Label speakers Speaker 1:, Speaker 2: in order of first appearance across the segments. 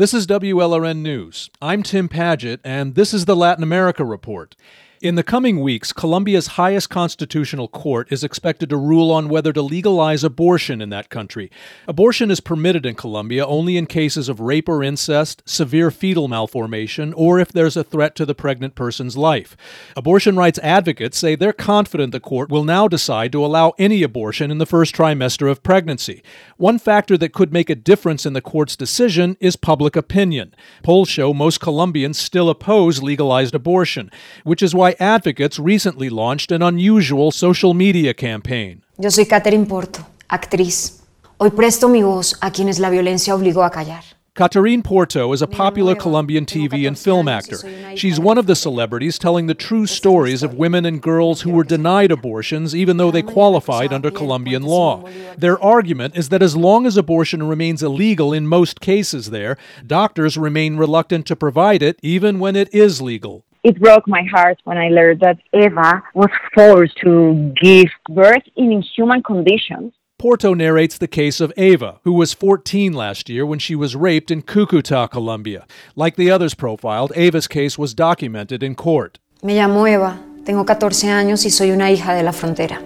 Speaker 1: This is WLRN News. I'm Tim Padgett, and this is the Latin America Report. In the coming weeks, Colombia's highest constitutional court is expected to rule on whether to legalize abortion in that country. Abortion is permitted in Colombia only in cases of rape or incest, severe fetal malformation, or if there's a threat to the pregnant person's life. Abortion rights advocates say they're confident the court will now decide to allow any abortion in the first trimester of pregnancy. One factor that could make a difference in the court's decision is public opinion. Polls show most Colombians still oppose legalized abortion, which is why why advocates recently launched an unusual social media campaign.
Speaker 2: Yo soy Catherine Porto, actriz. Hoy presto mi voz a quienes la violencia obligó a callar.
Speaker 1: Catarine Porto is a popular Colombian TV and film actor. She's one of the celebrities telling the true stories of women and girls who were denied abortions even though they qualified under Colombian law. Their argument is that as long as abortion remains illegal in most cases there, doctors remain reluctant to provide it even when it is legal
Speaker 3: it broke my heart when I learned that Eva was forced to give birth in inhuman conditions.
Speaker 1: Porto narrates the case of Eva, who was 14 last year when she was raped in Cucuta, Colombia. Like the others profiled, Eva's case was documented in court.
Speaker 2: Me llamo Eva, tengo 14 años y soy una hija de la frontera.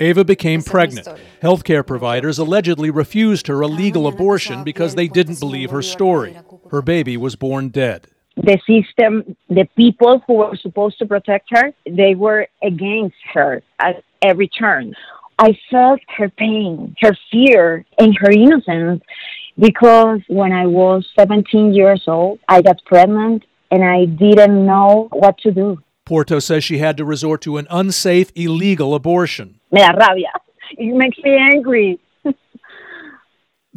Speaker 1: Eva became pregnant. Healthcare providers allegedly refused her a legal abortion because they didn't believe her story. Her baby was born dead
Speaker 3: the system, the people who were supposed to protect her, they were against her at every turn. I felt her pain, her fear, and her innocence because when I was 17 years old, I got pregnant and I didn't know what to do.
Speaker 1: Porto says she had to resort to an unsafe, illegal abortion.
Speaker 3: Me da rabia. It makes me angry.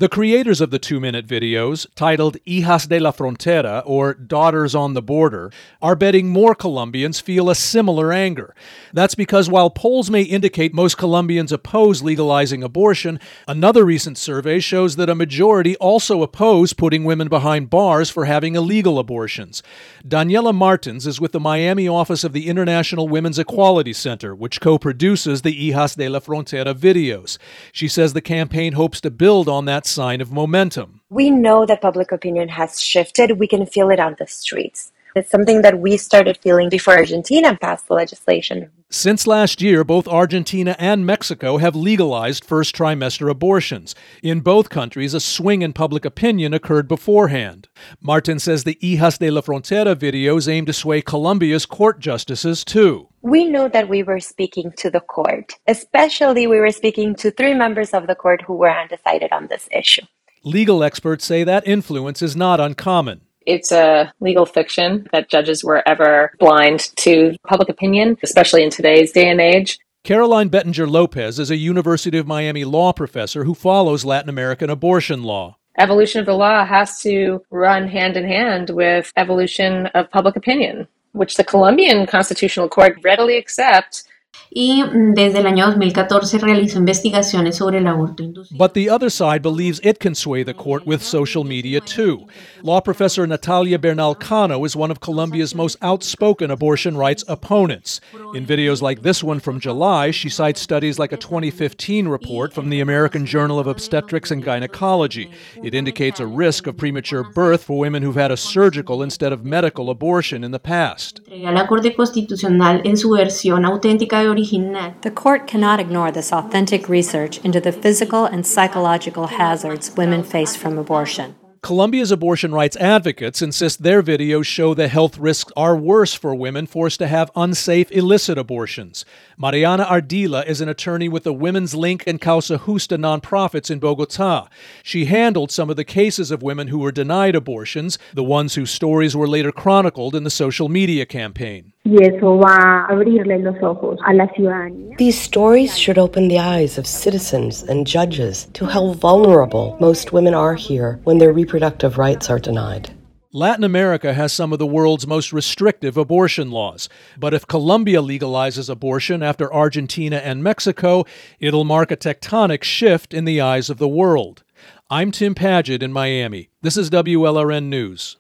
Speaker 1: The creators of the two minute videos, titled Hijas de la Frontera, or Daughters on the Border, are betting more Colombians feel a similar anger. That's because while polls may indicate most Colombians oppose legalizing abortion, another recent survey shows that a majority also oppose putting women behind bars for having illegal abortions. Daniela Martins is with the Miami office of the International Women's Equality Center, which co produces the Hijas de la Frontera videos. She says the campaign hopes to build on that sign of momentum.
Speaker 4: We know that public opinion has shifted. We can feel it on the streets. It's something that we started feeling before Argentina passed the legislation.
Speaker 1: Since last year, both Argentina and Mexico have legalized first trimester abortions. In both countries, a swing in public opinion occurred beforehand. Martin says the Hijas de la Frontera videos aim to sway Colombia's court justices, too.
Speaker 4: We know that we were speaking to the court, especially we were speaking to three members of the court who were undecided on this issue.
Speaker 1: Legal experts say that influence is not uncommon.
Speaker 5: It's a legal fiction that judges were ever blind to public opinion, especially in today's day and age.
Speaker 1: Caroline Bettinger Lopez is a University of Miami law professor who follows Latin American abortion law.
Speaker 5: Evolution of the law has to run hand in hand with evolution of public opinion, which the Colombian Constitutional Court readily accepts
Speaker 6: y mm, desde el año 2014 realizó investigaciones sobre el aborto inducido.
Speaker 1: But the other side believes it can sway the court with social media too. Law professor Natalia Bernal Cano is one of Colombia's most outspoken abortion rights opponents. In videos like this one from July, she cites studies like a 2015 report from the American Journal of Obstetrics and Gynecology. It indicates a risk of premature birth for women who've had a surgical instead of medical abortion in the past.
Speaker 6: La Corte Constitucional en su versión auténtica original.
Speaker 7: The court cannot ignore this authentic research into the physical and psychological hazards women face from abortion.
Speaker 1: Colombia's abortion rights advocates insist their videos show the health risks are worse for women forced to have unsafe illicit abortions. Mariana Ardila is an attorney with the Women's Link and Causa Justa nonprofits in Bogota. She handled some of the cases of women who were denied abortions, the ones whose stories were later chronicled in the social media campaign.
Speaker 8: These
Speaker 9: stories should open the eyes of citizens and judges to how vulnerable most women are here when their reproductive rights are denied.
Speaker 1: Latin America has some of the world's most restrictive abortion laws. But if Colombia legalizes abortion after Argentina and Mexico, it'll mark a tectonic shift in the eyes of the world. I'm Tim Padgett in Miami. This is WLRN News.